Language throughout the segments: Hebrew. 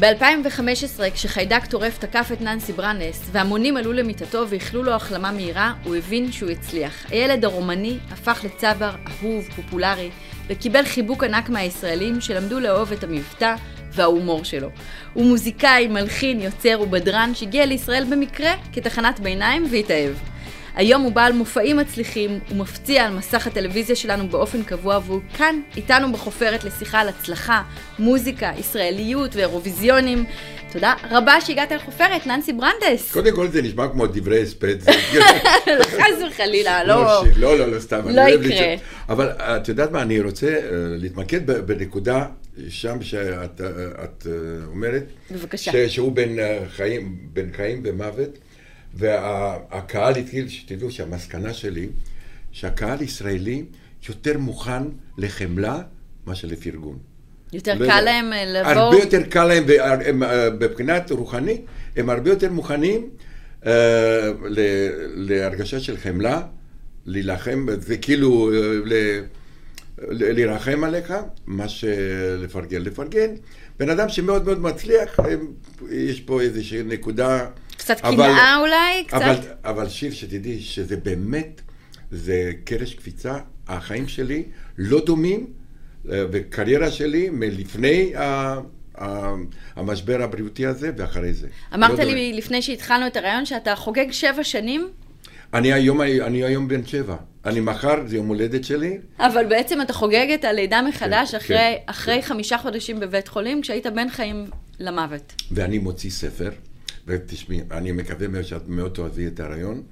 ב-2015, כשחיידק טורף תקף את ננסי ברנס, והמונים עלו למיטתו ואיחלו לו החלמה מהירה, הוא הבין שהוא הצליח. הילד הרומני הפך לצבר אהוב, פופולרי, וקיבל חיבוק ענק מהישראלים שלמדו לאהוב את המבטא וההומור שלו. הוא מוזיקאי, מלחין, יוצר ובדרן שהגיע לישראל במקרה כתחנת ביניים והתאהב. היום הוא בעל מופעים מצליחים, הוא מפציע על מסך הטלוויזיה שלנו באופן קבוע, והוא כאן איתנו בחופרת לשיחה על הצלחה, מוזיקה, ישראליות ואירוויזיונים. תודה רבה שהגעת לחופרת, ננסי ברנדס. קודם כל זה נשמע כמו דברי הספד. חס וחלילה, לא... לא, לא, לא, סתם. לא יקרה. אבל את יודעת מה, אני רוצה אה, להתמקד בנקודה שם שאת את אה, אומרת. בבקשה. שהוא אה, בין חיים ומוות. והקהל התחיל, שתדעו שהמסקנה שלי, שהקהל ישראלי יותר מוכן לחמלה מאשר לפרגון. יותר לא קל להם אה, לבוא... הרבה יותר קל להם, מבחינת רוחני, הם הרבה יותר מוכנים uh, להרגשה של חמלה, להילחם, זה כאילו uh, להירחם עליך, מה שלפרגן. לפרגן, בן אדם שמאוד מאוד מצליח, יש פה איזושהי נקודה... קצת קנאה אולי? קצת? אבל, אבל שיר, שתדעי שזה באמת, זה קרש קפיצה. החיים שלי לא דומים, אה, וקריירה שלי מלפני ה... המשבר הבריאותי הזה ואחרי זה. אמרת לא לי דומה. לפני שהתחלנו את הרעיון שאתה חוגג שבע שנים? אני היום, אני היום בן שבע. אני מחר, זה יום הולדת שלי. אבל בעצם אתה חוגג את הלידה מחדש כן, אחרי, כן. אחרי חמישה חודשים בבית חולים, כשהיית בין חיים למוות. ואני מוציא ספר. ותשמעי, אני מקווה מאוד שאת מאוד תאהבי את הרעיון.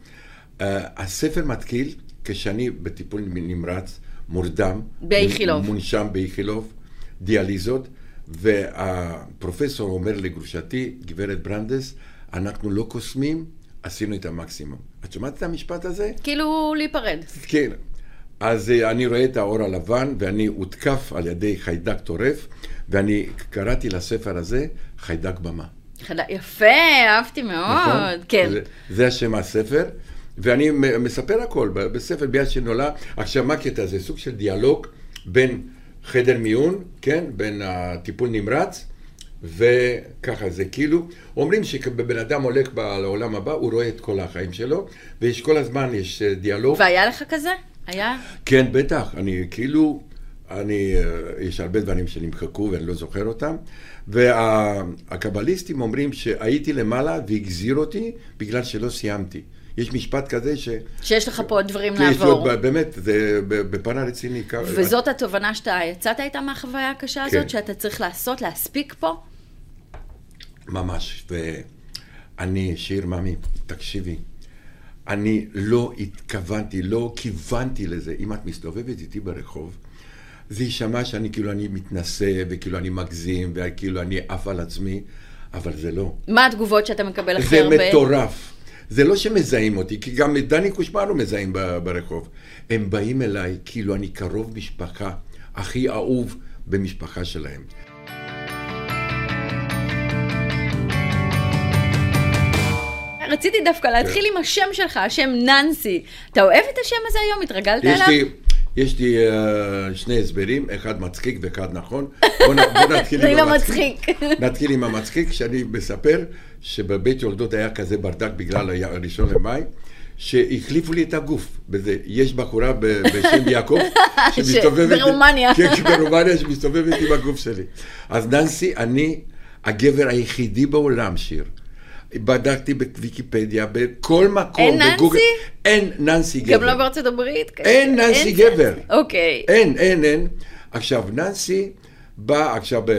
Uh, הספר מתחיל כשאני בטיפול נמרץ, מורדם. באיכילוב. מונשם באיכילוב, דיאליזות, והפרופסור אומר לגרושתי, גברת ברנדס, אנחנו לא קוסמים, עשינו את המקסימום. את שומעת את המשפט הזה? כאילו להיפרד. כן. אז uh, אני רואה את האור הלבן, ואני הותקף על ידי חיידק טורף, ואני קראתי לספר הזה חיידק במה. יפה, אהבתי מאוד, נכון? כן. זה, זה השם הספר, ואני מספר הכל בספר ביד שנולד. עכשיו, מה הקטע? זה סוג של דיאלוג בין חדר מיון, כן? בין הטיפול נמרץ, וככה זה כאילו, אומרים שבן אדם הולך לעולם הבא, הוא רואה את כל החיים שלו, ויש כל הזמן, יש אה, דיאלוג. והיה לך כזה? היה? כן, בטח. אני כאילו, אני, אה, יש הרבה דברים שנמחקו ואני לא זוכר אותם. והקבליסטים אומרים שהייתי למעלה והגזיר אותי בגלל שלא סיימתי. יש משפט כזה ש... שיש לך פה עוד דברים לעבור. יש באמת, זה בפן הרציני. וזאת התובנה שאתה יצאת איתה מהחוויה הקשה הזאת, כן. שאתה צריך לעשות, להספיק פה? ממש. ואני, שיר ממי, תקשיבי, אני לא התכוונתי, לא כיוונתי לזה. אם את מסתובבת איתי ברחוב, זה יישמע שאני כאילו אני מתנשא, וכאילו אני מגזים, וכאילו אני עף על עצמי, אבל זה לא. מה התגובות שאתה מקבל הכי הרבה? זה מטורף. זה לא שמזהים אותי, כי גם את דני קושמרו מזהים ברחוב. הם באים אליי כאילו אני קרוב משפחה, הכי אהוב במשפחה שלהם. רציתי דווקא להתחיל עם השם שלך, השם ננסי. אתה אוהב את השם הזה היום? התרגלת אליו? יש לי, יש לי uh, שני הסברים, אחד מצחיק ואחד נכון. בוא, בוא נתחיל עם המצחיק. נתחיל עם המצחיק, שאני מספר שבבית יולדות היה כזה ברדק בגלל הראשון למאי. שהחליפו לי את הגוף בזה. יש בחורה בשם יעקב, שמסתובבת... ברומניה. כן, ברומניה, שמסתובבת עם הגוף שלי. אז ננסי, אני הגבר היחידי בעולם, שיר, בדקתי בוויקיפדיה, בכל מקום, אין ננסי? בגוגל, אין ננסי גבר. גם לא בארצות הברית? אין ננסי אין גבר. אוקיי. אין, אין, אין. עכשיו, ננסי בא, עכשיו, אה,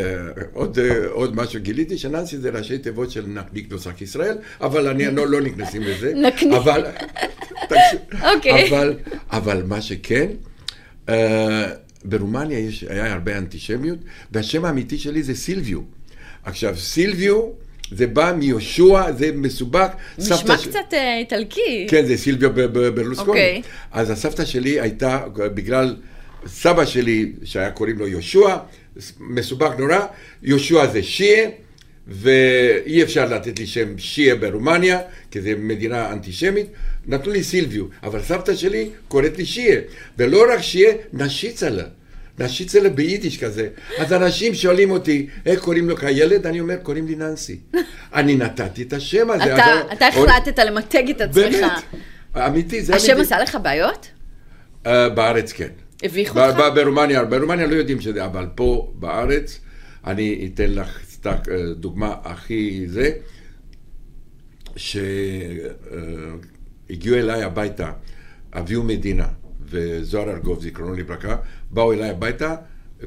עוד, אה, עוד משהו גיליתי, שננסי זה ראשי תיבות של נקניק נוסח ישראל, אבל אני לא, לא נכנסים לזה. נקניק. אבל, אוקיי. אבל, אבל מה שכן, uh, ברומניה יש, היה הרבה אנטישמיות, והשם האמיתי שלי זה סילביו. עכשיו, סילביו, זה בא מיהושע, זה מסובך. נשמע ש- קצת אה, איטלקי. כן, זה סילביו ברלוסקוני. אוקיי. אז הסבתא שלי הייתה, בגלל סבא שלי, שהיה קוראים לו יהושע, מסובך נורא, יהושע זה שיעה, ואי אפשר לתת לי שם שיעה ברומניה, כי זו מדינה אנטישמית, נתנו לי סילביו, אבל סבתא שלי קוראת לי שיעה, ולא רק שיעה, נשיצלה. נשיצלה ביידיש כזה. אז אנשים שואלים אותי, איך קוראים לו כילד? אני אומר, קוראים לי ננסי. אני נתתי את השם הזה. אתה, אז- אתה החלטת למתג את עצמך. באמת, אמיתי, זה השם אמיתי. עשה לך בעיות? אה, בארץ כן. הביך אותך? ברומניה, ברומניה לא יודעים שזה, אבל פה בארץ, אני אתן לך סתם אה, דוגמה הכי זה, שהגיעו אליי הביתה, אביהו מדינה וזוהר ארגוב, זיכרונו לברכה, באו אליי הביתה,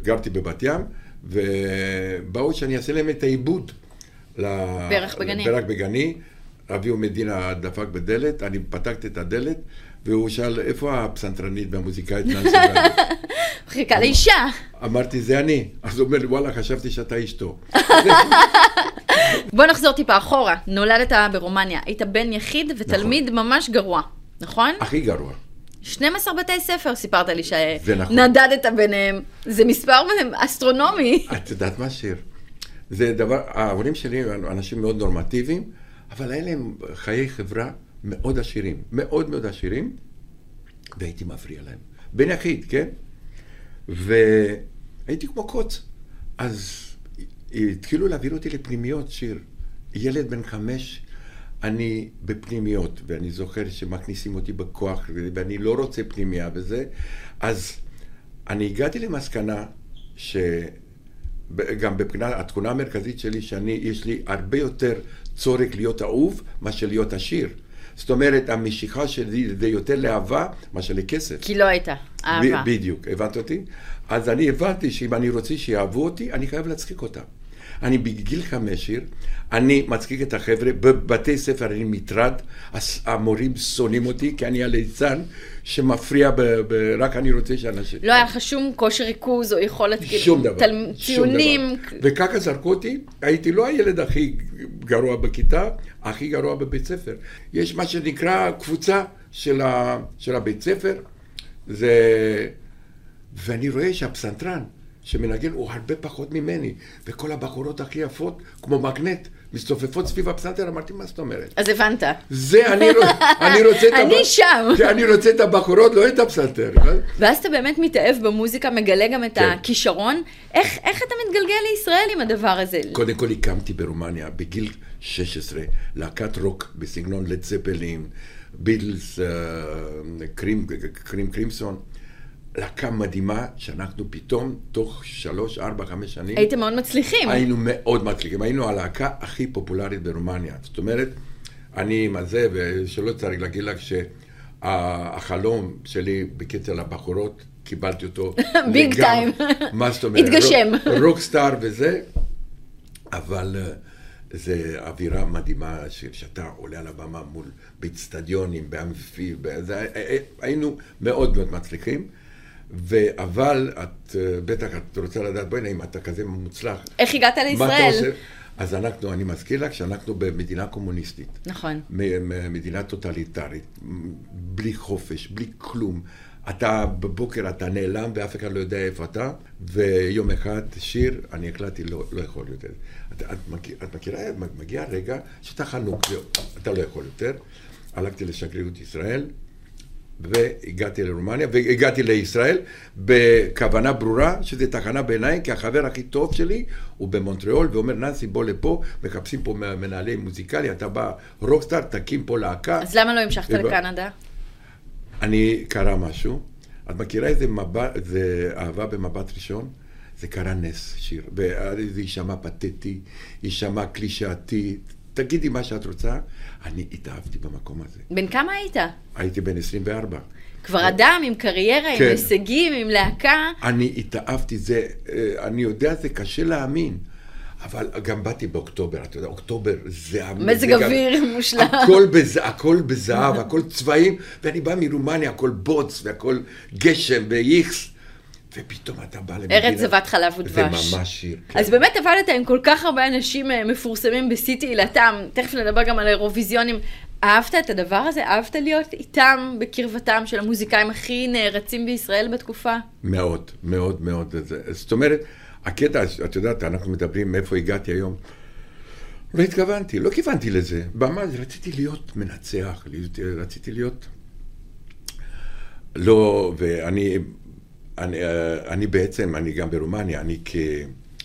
גרתי בבת ים, ובאו שאני אעשה להם את העיבוד. פרח בגני. פרח בגני, אביהו מדינה דפק בדלת, אני פתחתי את הדלת, והוא שאל, איפה הפסנתרנית והמוזיקאית ננסי ואני?" חיכה לאישה. אמרתי, זה אני. אז הוא אומר לי, וואלה, חשבתי שאתה אשתו. בוא נחזור טיפה אחורה. נולדת ברומניה, היית בן יחיד ותלמיד ממש גרוע, נכון? הכי גרוע. 12 בתי ספר סיפרת לי נכון. שנדדת ביניהם. זה מספר אסטרונומי. את יודעת מה, שיר? זה דבר, ההורים שלי הם אנשים מאוד נורמטיביים, אבל היה להם חיי חברה מאוד עשירים. מאוד מאוד עשירים, והייתי מפריע להם. בן יחיד, כן? והייתי כמו קוץ. אז התחילו להעביר אותי לפנימיות, שיר. ילד בן חמש, אני בפנימיות, ואני זוכר שמכניסים אותי בכוח, ואני לא רוצה פנימייה וזה, אז אני הגעתי למסקנה ש... גם מבחינת התכונה המרכזית שלי, שאני, יש לי הרבה יותר צורך להיות אהוב מאשר להיות עשיר. זאת אומרת, המשיכה שלי זה יותר לאהבה מאשר לכסף. כי לא הייתה אהבה. בדיוק, הבנת אותי? אז אני הבנתי שאם אני רוצה שיאהבו אותי, אני חייב להצחיק אותם. אני בגיל חמש עיר, אני מצחיק את החבר'ה, בבתי ספר אני מטרד, המורים שונאים אותי כי אני הליצן שמפריע, ב- ב- רק אני רוצה שאנשים... לא היה לך שום כושר ריכוז או יכולת, כאילו, שום דבר. תל- שום ציונים. דבר. וככה זרקו אותי, הייתי לא הילד הכי גרוע בכיתה, הכי גרוע בבית ספר. יש מה שנקרא קבוצה של, ה, של הבית ספר, זה... ואני רואה שהפסנתרן שמנגן הוא הרבה פחות ממני, וכל הבחורות הכי יפות, כמו מגנט, מסתופפות סביב הפסנתר, אמרתי, מה זאת אומרת? אז הבנת. זה, אני, רוצ- אני רוצה את אני הב- שם. כן, אני רוצה את הבחורות, לא את הפסנתר. ואז אתה באמת מתאהב במוזיקה, מגלה גם את כן. הכישרון. איך, איך אתה מתגלגל לישראל עם הדבר הזה? קודם כל הקמתי ברומניה בגיל 16 להקת רוק בסגנון לד זפלין, ביטלס, אה, קרים, קרים קרימסון. להקה מדהימה שאנחנו פתאום תוך שלוש, ארבע, חמש שנים הייתם מאוד מצליחים. היינו מאוד מצליחים, היינו הלהקה הכי פופולרית ברומניה. זאת אומרת, אני עם הזה, ושלא צריך להגיד לך שהחלום שלי בקצר הבחורות, קיבלתי אותו. ביג לגמרי. טיים. מה זאת אומרת? התגשם. רוק- רוקסטאר וזה, אבל אה, זה אווירה מדהימה שאתה עולה על הבמה מול באצטדיונים, באמפי, אה, אה, היינו מאוד מאוד מצליחים. ו- אבל את אה, בטח את רוצה לדעת, בואי אם אתה כזה מוצלח, איך הגעת לישראל? אז אנחנו, אני מזכיר לך שאנחנו במדינה קומוניסטית. נכון. מדינה טוטליטרית, בלי חופש, בלי כלום. אתה בבוקר אתה נעלם ואף אחד לא יודע איפה אתה, ויום אחד שיר, אני החלטתי לא, לא יכול יותר. את, את, מכיר, את מכירה, מגיע רגע שאתה חנוק, זהו, אתה לא יכול יותר. הלכתי לשגרירות ישראל, והגעתי לרומניה, והגעתי לישראל בכוונה ברורה שזה תחנה ביניים, כי החבר הכי טוב שלי הוא במונטריאול, ואומר, ננסי, בוא לפה, מחפשים פה מנהלי מוזיקלי, אתה בא רוקסטאר, תקים פה להקה. אז למה לא המשכת ובא- לקנדה? אני, קרה משהו. את מכירה איזה מבט, זה אהבה במבט ראשון? זה קרה נס, שיר. וזה יישמע פתטי, יישמע קלישאתי, תגידי מה שאת רוצה. אני התאהבתי במקום הזה. בן כמה היית? הייתי בן 24. כבר אדם עם קריירה, עם כן. הישגים, עם להקה. אני התאהבתי, זה, אה, אני יודע, זה קשה להאמין. אבל גם באתי באוקטובר, אתה יודע, אוקטובר זה... מזג אוויר מושלם. הכל, בז... הכל בזהב, הכל צבעים, ואני בא מרומניה, הכל בוץ, והכל גשם ואיכס. ופתאום אתה בא למדינה... ארץ זבת חלב ודבש. זה ממש שיר. כן. אז באמת עבדת עם כל כך הרבה אנשים אה, מפורסמים בשיא תהילתם, תכף נדבר גם על האירוויזיונים. אהבת את הדבר הזה? אהבת להיות איתם, בקרבתם של המוזיקאים הכי נערצים בישראל בתקופה? מאוד, מאוד, מאוד. זה- זאת אומרת, הקטע, את יודעת, אנחנו מדברים מאיפה הגעתי היום. לא התכוונתי, לא כיוונתי לזה. ממש רציתי להיות מנצח, רציתי להיות... לא, ואני אני, אה, אני בעצם, אני גם ברומניה, אני כ...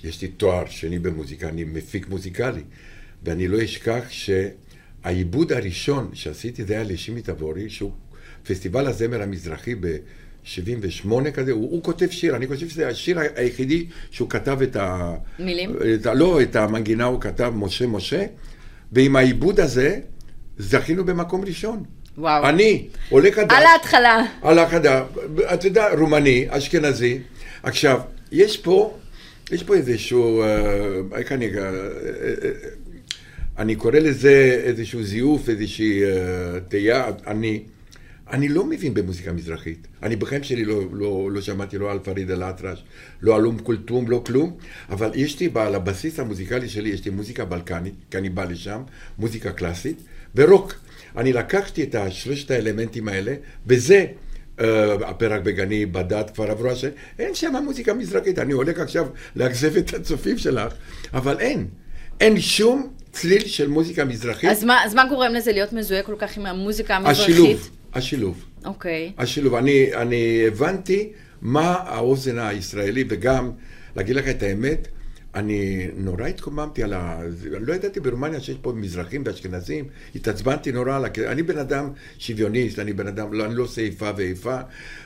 יש לי תואר שני במוזיקה, אני מפיק מוזיקלי, ואני לא אשכח שהעיבוד הראשון שעשיתי זה היה לשימי תבורי, שהוא פסטיבל הזמר המזרחי ב-78 כזה, הוא, הוא כותב שיר, אני חושב שזה השיר היחידי שהוא כתב את ה... מילים? את ה... לא, את המנגינה הוא כתב משה משה, ועם העיבוד הזה זכינו במקום ראשון. וואו. אני, עולה חדש. על ההתחלה. על החדה, אתה יודע, רומני, אשכנזי. עכשיו, יש פה, יש פה איזשהו, אה, איך אני, אה, אה, אני קורא לזה איזשהו זיוף, איזושהי תהייה, אני, אני לא מבין במוזיקה מזרחית. אני בחיים שלי לא, לא, לא שמעתי לא על פריד אל-אטרש, לא על אום כולתום, לא כלום, אבל יש לי, על הבסיס המוזיקלי שלי, יש לי מוזיקה בלקנית, כי אני בא לשם, מוזיקה קלאסית, ורוק. אני לקחתי את שלושת האלמנטים האלה, וזה אה, הפרק בגני, בדת, כפר אברהם, אין שם מוזיקה מזרחית. אני הולך עכשיו לאכזב את הצופים שלך, אבל אין. אין שום צליל של מוזיקה מזרחית. אז מה, אז מה גורם לזה להיות מזוהה כל כך עם המוזיקה המזרחית? השילוב, השילוב. אוקיי. השילוב. אני, אני הבנתי מה האוזן הישראלי, וגם, להגיד לך את האמת, אני נורא התקוממתי על ה... לא ידעתי ברומניה שיש פה מזרחים ואשכנזים, התעצבנתי נורא על ה... אני בן אדם שוויוניסט, אני בן אדם, לא, אני לא עושה איפה ואיפה,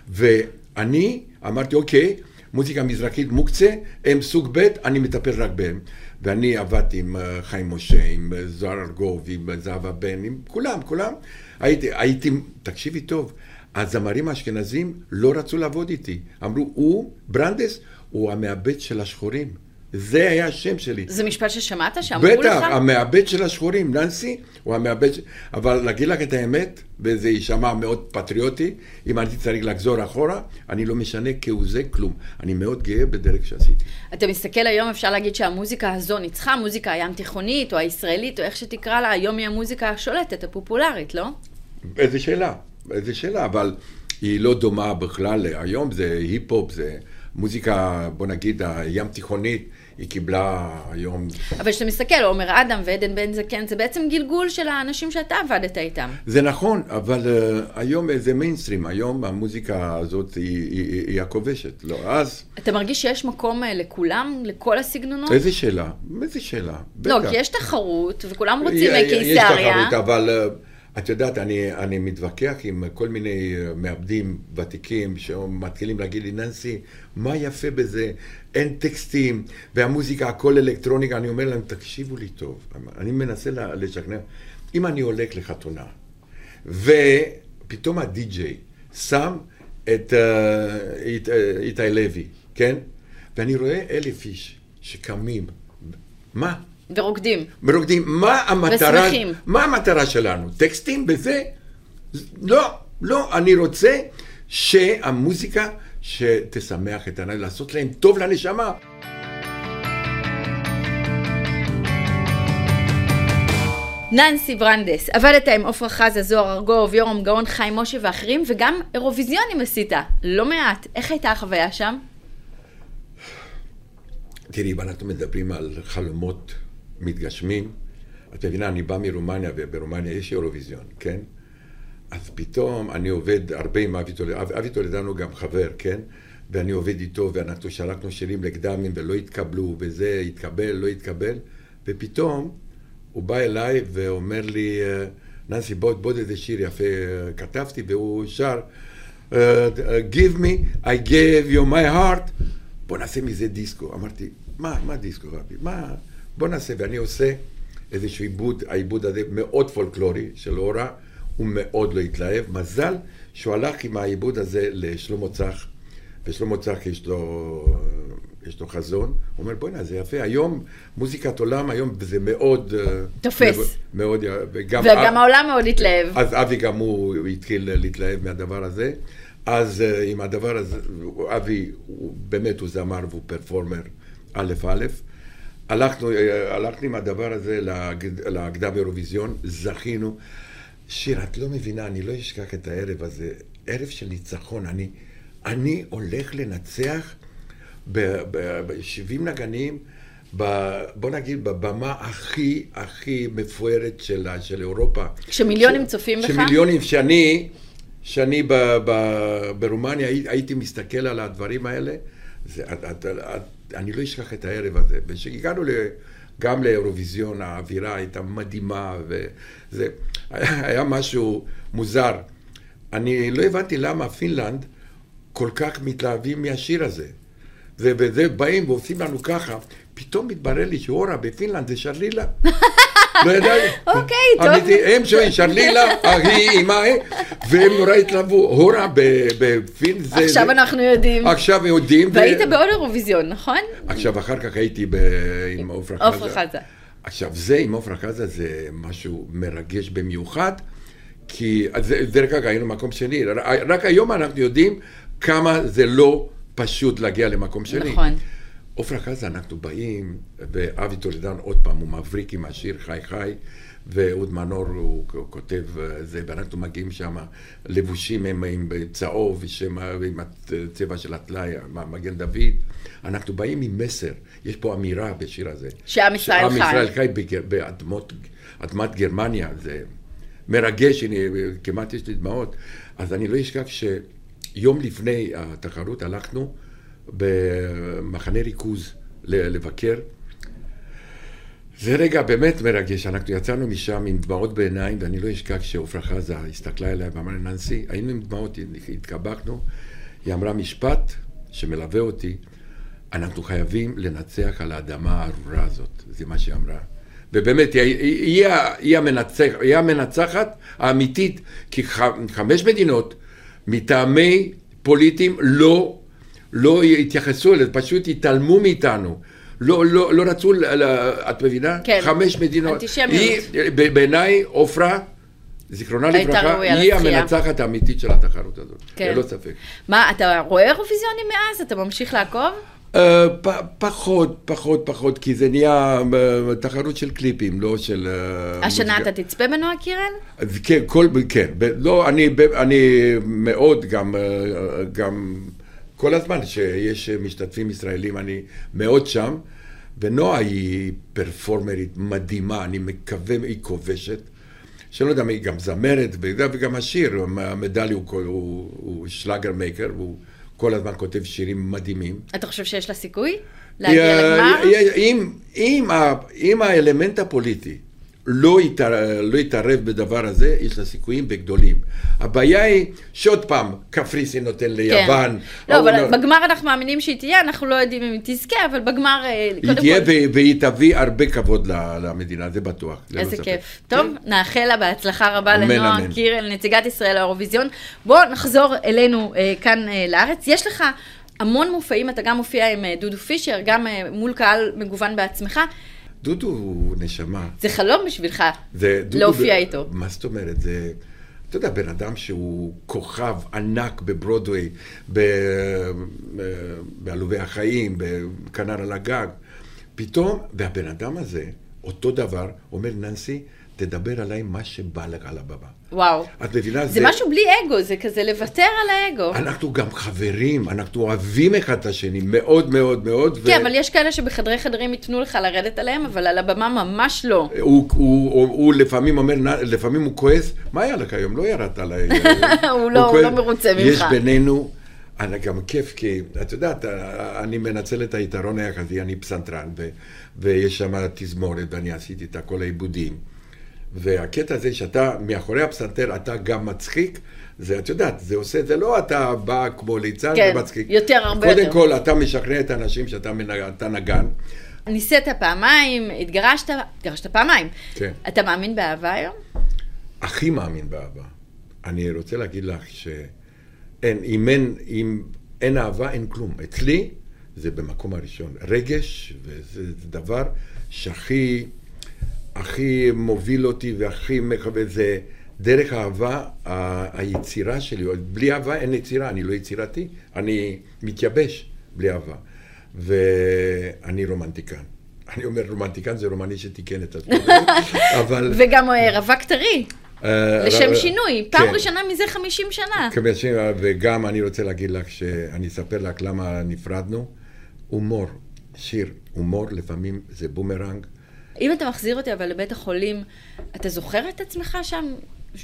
ואני אמרתי, אוקיי, מוזיקה מזרחית מוקצה, הם סוג ב', אני מטפל רק בהם. ואני עבדתי עם אה, חיים משה, עם אה, זוהר ארגוב, עם אה, זהבה בן, עם כולם, כולם. הייתי, הייתי, תקשיבי טוב, הזמרים האשכנזים לא רצו לעבוד איתי. אמרו, הוא, ברנדס, הוא המעבד של השחורים. זה היה השם שלי. זה משפט ששמעת שאמרו לך? בטח, המעבד של השחורים, ננסי, הוא המעבד, ש... אבל להגיד לך את האמת, וזה יישמע מאוד פטריוטי, אם אני צריך לחזור אחורה, אני לא משנה כהוא זה כלום. אני מאוד גאה בדרך שעשיתי. אתה מסתכל היום, אפשר להגיד שהמוזיקה הזו ניצחה, המוזיקה הים תיכונית, או הישראלית, או איך שתקרא לה, היום היא המוזיקה השולטת, הפופולרית, לא? איזה שאלה, איזה שאלה, אבל היא לא דומה בכלל, היום זה היפ-הופ, זה מוזיקה, בוא נגיד, הים תיכונית, היא קיבלה היום... אבל כשאתה מסתכל, עומר אדם ועדן בן זקן, זה בעצם גלגול של האנשים שאתה עבדת איתם. זה נכון, אבל uh, היום זה מיינסטרים, היום המוזיקה הזאת היא, היא, היא, היא הכובשת, לא אז... אתה מרגיש שיש מקום אה, לכולם, לכל הסגנונות? איזה שאלה, איזה שאלה, לא. כי יש תחרות, וכולם רוצים יש קיסריה. תחרות, אבל אה, את יודעת, אני, אני מתווכח עם כל מיני אה, מעבדים ותיקים שמתחילים להגיד לי, ננסי, מה יפה בזה? אין טקסטים, והמוזיקה הכל אלקטרוניקה. אני אומר להם, תקשיבו לי טוב, אני מנסה לשכנע. אם אני הולך לחתונה, ופתאום הדי-ג'יי שם את אה, איתי איתי לוי, כן? ואני רואה אלף איש שקמים, מה? ורוקדים. ורוקדים, מה המטרה, ושמחים. מה המטרה שלנו? טקסטים בזה? לא, לא, אני רוצה שהמוזיקה שתשמח את העיניים, לעשות להם טוב לנשמה. ננסי ברנדס, עבדת עם עפרה חזה, זוהר ארגוב, יורם גאון, חיים משה ואחרים, וגם אירוויזיונים עשית, לא מעט. איך הייתה החוויה שם? תראי, אם אנחנו מדברים על חלומות מתגשמים, את מבינה, אני בא מרומניה, וברומניה יש אירוויזיון, כן? אז פתאום אני עובד הרבה עם אבי טולדנו, אבי טולדנו גם חבר, כן? ואני עובד איתו, ואנחנו שלחנו שירים לקדמים, ולא התקבלו, וזה התקבל, לא התקבל, ופתאום הוא בא אליי ואומר לי, אה, ננסי, בוא, בוא איזה שיר יפה אה, כתבתי, והוא שר, אה, Give me, I gave you my heart, בוא נעשה מזה דיסקו. אמרתי, מה, מה דיסקו, רבי? מה, בוא נעשה, ואני עושה איזשהו עיבוד, העיבוד הזה מאוד פולקלורי של אורה, הוא מאוד לא התלהב. מזל שהוא הלך עם העיבוד הזה לשלמה צח, ושלמה צח יש לו, יש לו חזון, הוא אומר בוא'נה זה יפה, היום מוזיקת עולם, היום זה מאוד... אה, תופס. מאוד, וגם... וגם העולם מאוד התלהב. אז אבי גם הוא התחיל להתלהב מהדבר הזה, אז אה, עם הדבר הזה, אבי, הוא, באמת הוא זמר והוא פרפורמר א' א'. הלכנו, אה, הלכנו עם הדבר הזה להגד- להגדה באירוויזיון, זכינו. שיר, את לא מבינה, אני לא אשכח את הערב הזה. ערב של ניצחון. אני, אני הולך לנצח ב-70 נגנים, ב, בוא נגיד, בבמה הכי הכי מפוארת של, של אירופה. כשמיליונים צופים בך? שמיליונים, שאני, שאני ב, ב, ברומניה הי- הייתי מסתכל על הדברים האלה, זה, את, את, את, אני לא אשכח את הערב הזה. וכשהגענו ל, גם לאירוויזיון, האווירה הייתה מדהימה, וזה היה, משהו מוזר. אני לא הבנתי למה פינלנד כל כך מתלהבים מהשיר הזה. זה, וזה באים ועושים לנו ככה, פתאום מתברר לי שאורה בפינלנד זה שרלילה. לא ידעתי. אוקיי, טוב. אמיתי, הם שומעים שרלילה, היא אימה, והם נורא התלהבו. הורה בפין זה... עכשיו אנחנו יודעים. עכשיו יודעים. והיית בעוד אירוויזיון, נכון? עכשיו, אחר כך הייתי. עם עופרה חזה. עופרה חזה. עכשיו, זה עם עופרה חזה זה משהו מרגש במיוחד, כי דרך אגב היינו מקום שני. רק היום אנחנו יודעים כמה זה לא פשוט להגיע למקום שני. נכון. עופרה חזה, אנחנו באים, ואבי טולדן עוד פעם, הוא מבריק עם השיר חי חי, ואהוד מנור הוא כותב אה, זה, ואנחנו מגיעים שם לבושים הם עם צהוב, ושם- ועם הצבע של הטלאי, מגן דוד. אנחנו באים עם מסר, יש פה אמירה בשיר הזה. שעם ישראל שעם חי. ישראל חי בגר- באדמות אדמת גרמניה, זה מרגש, הנה, כמעט יש לי דמעות. אז אני לא אשכח שיום לפני התחרות הלכנו במחנה ריכוז לבקר. זה רגע באמת מרגש, אנחנו יצאנו משם עם דמעות בעיניים, ואני לא אשכח שעפרה חזה הסתכלה אליי ואמרה ננסי, היינו עם דמעות, התקבקנו, היא אמרה משפט שמלווה אותי, אנחנו חייבים לנצח על האדמה הארורה הזאת, זה מה שהיא אמרה. ובאמת, היא, היא, היא, היא, המנצח, היא המנצחת האמיתית, כי ח, חמש מדינות מטעמי פוליטיים לא, לא התייחסו אליה, פשוט התעלמו מאיתנו. לא, לא, לא רצו, את מבינה? כן. חמש מדינות. אנטישמיות. היא, בעיניי, עופרה, הייתה לברכה, היא. המנצחת האמיתית של התחרות הזאת. כן. ללא ספק. מה, אתה רואה אירוויזיונים מאז? אתה ממשיך לעקוב? אה, פ- פחות, פחות, פחות, כי זה נהיה אה, תחרות של קליפים, לא של... אה, השנה מוזיקה. אתה תצפה בנועה קירל? אז כן, כל, כן, ב- לא, אני, ב- אני מאוד גם, גם כל הזמן שיש משתתפים ישראלים, אני מאוד שם, ונועה היא פרפורמרית מדהימה, אני מקווה, היא כובשת, שאני לא יודע, היא גם זמרת, וגם- השיר, המדלי הוא, הוא, הוא שלאגר מייקר, והוא כל הזמן כותב שירים מדהימים. אתה חושב שיש לה סיכוי? להגיע אה, לגמר? אה, אם, אם, אם האלמנט הפוליטי לא, יתער, לא יתערב בדבר הזה, יש לה סיכויים בגדולים. הבעיה היא שעוד פעם, קפריסין נותן ליוון. לא, ההוא אבל בגמר אנחנו מאמינים שהיא תהיה, אנחנו לא יודעים אם היא תזכה, אבל בגמר, אה, היא תהיה כל... והיא תביא הרבה כבוד ל- למדינה, זה בטוח. ללא איזה ספק. כיף. טוב, נאחל לה בהצלחה רבה אמן, לנועה אמן. קירל, נציגת ישראל לאירוויזיון. בוא נחזור אלינו אה, כאן אה, לארץ. יש לך המון מופעים, אתה גם מופיע עם אה, דודו פישר, גם אה, מול קהל מגוון בעצמך. דודו הוא נשמה. זה חלום בשבילך זה דודו להופיע ב- איתו. מה זאת אומרת? זה... אתה יודע, בן אדם שהוא כוכב ענק בברודוויי, ב- בעלובי החיים, בכנר על הגג. פתאום, והבן אדם הזה, אותו דבר, אומר, ננסי, תדבר עליי מה שבא לך על הבמה. וואו. את מבינה? זה משהו בלי אגו, זה כזה לוותר על האגו. אנחנו גם חברים, אנחנו אוהבים אחד את השני מאוד מאוד מאוד. ו- כן, אבל יש כאלה שבחדרי חדרים ייתנו לך לרדת עליהם, אבל על הבמה ממש לא. הוא, הוא, הוא, הוא לפעמים אומר, "נ- לפעמים הוא כועס, מה היה לך היום? לא ירדת עליי. הוא לא- הוא. לא מרוצה ממך. יש בינינו, אני גם כיף, כי את יודעת, אני מנצל את היתרון היחסי, אני פסנתרן, ו, ויש שם תזמורת, ואני עשיתי את כל העיבודים. והקטע הזה שאתה, מאחורי הפסנתר, אתה גם מצחיק, זה, את יודעת, זה עושה, זה לא אתה בא כמו ליצן כן, ומצחיק. יותר, הרבה קודם יותר. כל, אתה משכנע את האנשים שאתה נגן. ניסית פעמיים, התגרשת, התגרשת פעמיים. כן. אתה מאמין באהבה היום? הכי מאמין באהבה. אני רוצה להגיד לך שאין, אם אין, אם אין אהבה, אין כלום. אצלי זה במקום הראשון. רגש, וזה דבר שהכי הכי מוביל אותי והכי מכוון, זה, דרך אהבה, ה- היצירה שלי, בלי אהבה אין יצירה, אני לא יצירתי, אני מתייבש בלי אהבה. ואני רומנטיקן. אני אומר רומנטיקן זה רומני שתיקן את עצמו, אבל... וגם אה, רווק טרי, אה, לשם שינוי, פעם כן. ראשונה מזה 50 שנה. וגם אני רוצה להגיד לך שאני אספר לך למה נפרדנו. הומור, שיר, הומור לפעמים זה בומרנג. אם אתה מחזיר אותי אבל לבית החולים, אתה זוכר את עצמך שם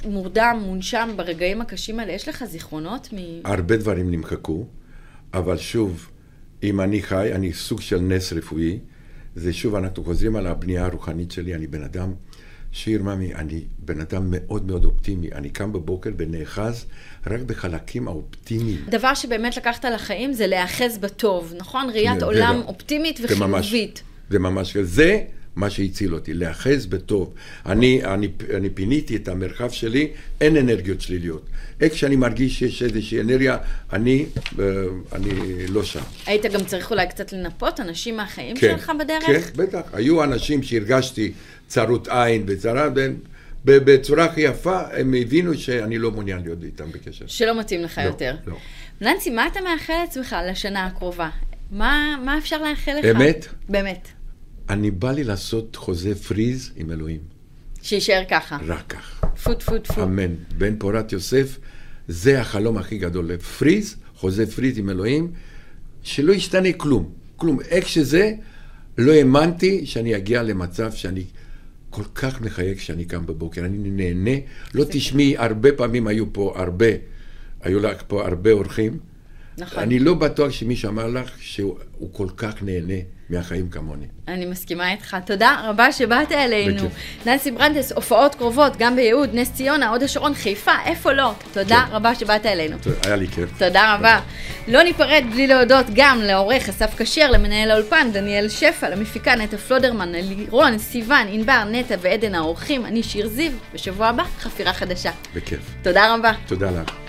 מורדם, מונשם, ברגעים הקשים האלה? יש לך זיכרונות מ... הרבה דברים נמחקו, אבל שוב, אם אני חי, אני סוג של נס רפואי. זה שוב, אנחנו חוזרים על הבנייה הרוחנית שלי, אני בן אדם, שיר ממי, אני בן אדם מאוד מאוד אופטימי. אני קם בבוקר ונאחז רק בחלקים האופטימיים. דבר שבאמת לקחת לחיים זה להיאחז בטוב, נכון? ראיית עולם אופטימית זה ממש- וחיובית. זה ממש, זה מה שהציל אותי, להיאחז בטוב. אני, אני, אני פיניתי את המרחב שלי, אין אנרגיות שליליות. איך שאני מרגיש שיש איזושהי אנרגיה, אני, אה, אני לא שם. היית גם צריך אולי קצת לנפות אנשים מהחיים כן, שלך בדרך? כן, בטח. היו אנשים שהרגשתי צרות עין וצרה, בצורה הכי יפה, הם הבינו שאני לא מעוניין להיות איתם בקשר. שלא מתאים לך לא, יותר. לא. ננסי, מה אתה מאחל לעצמך לשנה הקרובה? מה, מה אפשר לאחל לך? אמת? באמת. אני בא לי לעשות חוזה פריז עם אלוהים, שיישאר ככה. רק כך. טפו טפו טפו. אמן. בן פורת יוסף, זה החלום הכי גדול. פריז, חוזה פריז עם אלוהים, שלא ישתנה כלום. כלום. איך שזה, לא האמנתי שאני אגיע למצב שאני כל כך מחייג כשאני קם בבוקר. אני נהנה. לא תשמעי, הרבה פעמים היו פה הרבה, היו לך פה הרבה אורחים. נכון. אני לא בטוח שמישהו אמר לך שהוא הוא כל כך נהנה מהחיים כמוני. אני מסכימה איתך. תודה רבה שבאת אלינו. בכיף. ננסי ברנדס, הופעות קרובות, גם ביהוד, נס ציונה, הוד השרון, חיפה, איפה לא. תודה כן. רבה שבאת אלינו. היה לי כיף. תודה רבה. לא ניפרד בלי להודות גם לעורך אסף כשר, למנהל האולפן דניאל שפע, למפיקה נטע פלודרמן, ללירון, סיוון, ענבר, נטע ועדן האורחים, אני שיר זיו, בשבוע הבא חפירה חדשה. בכיף. תודה רבה. תודה לך.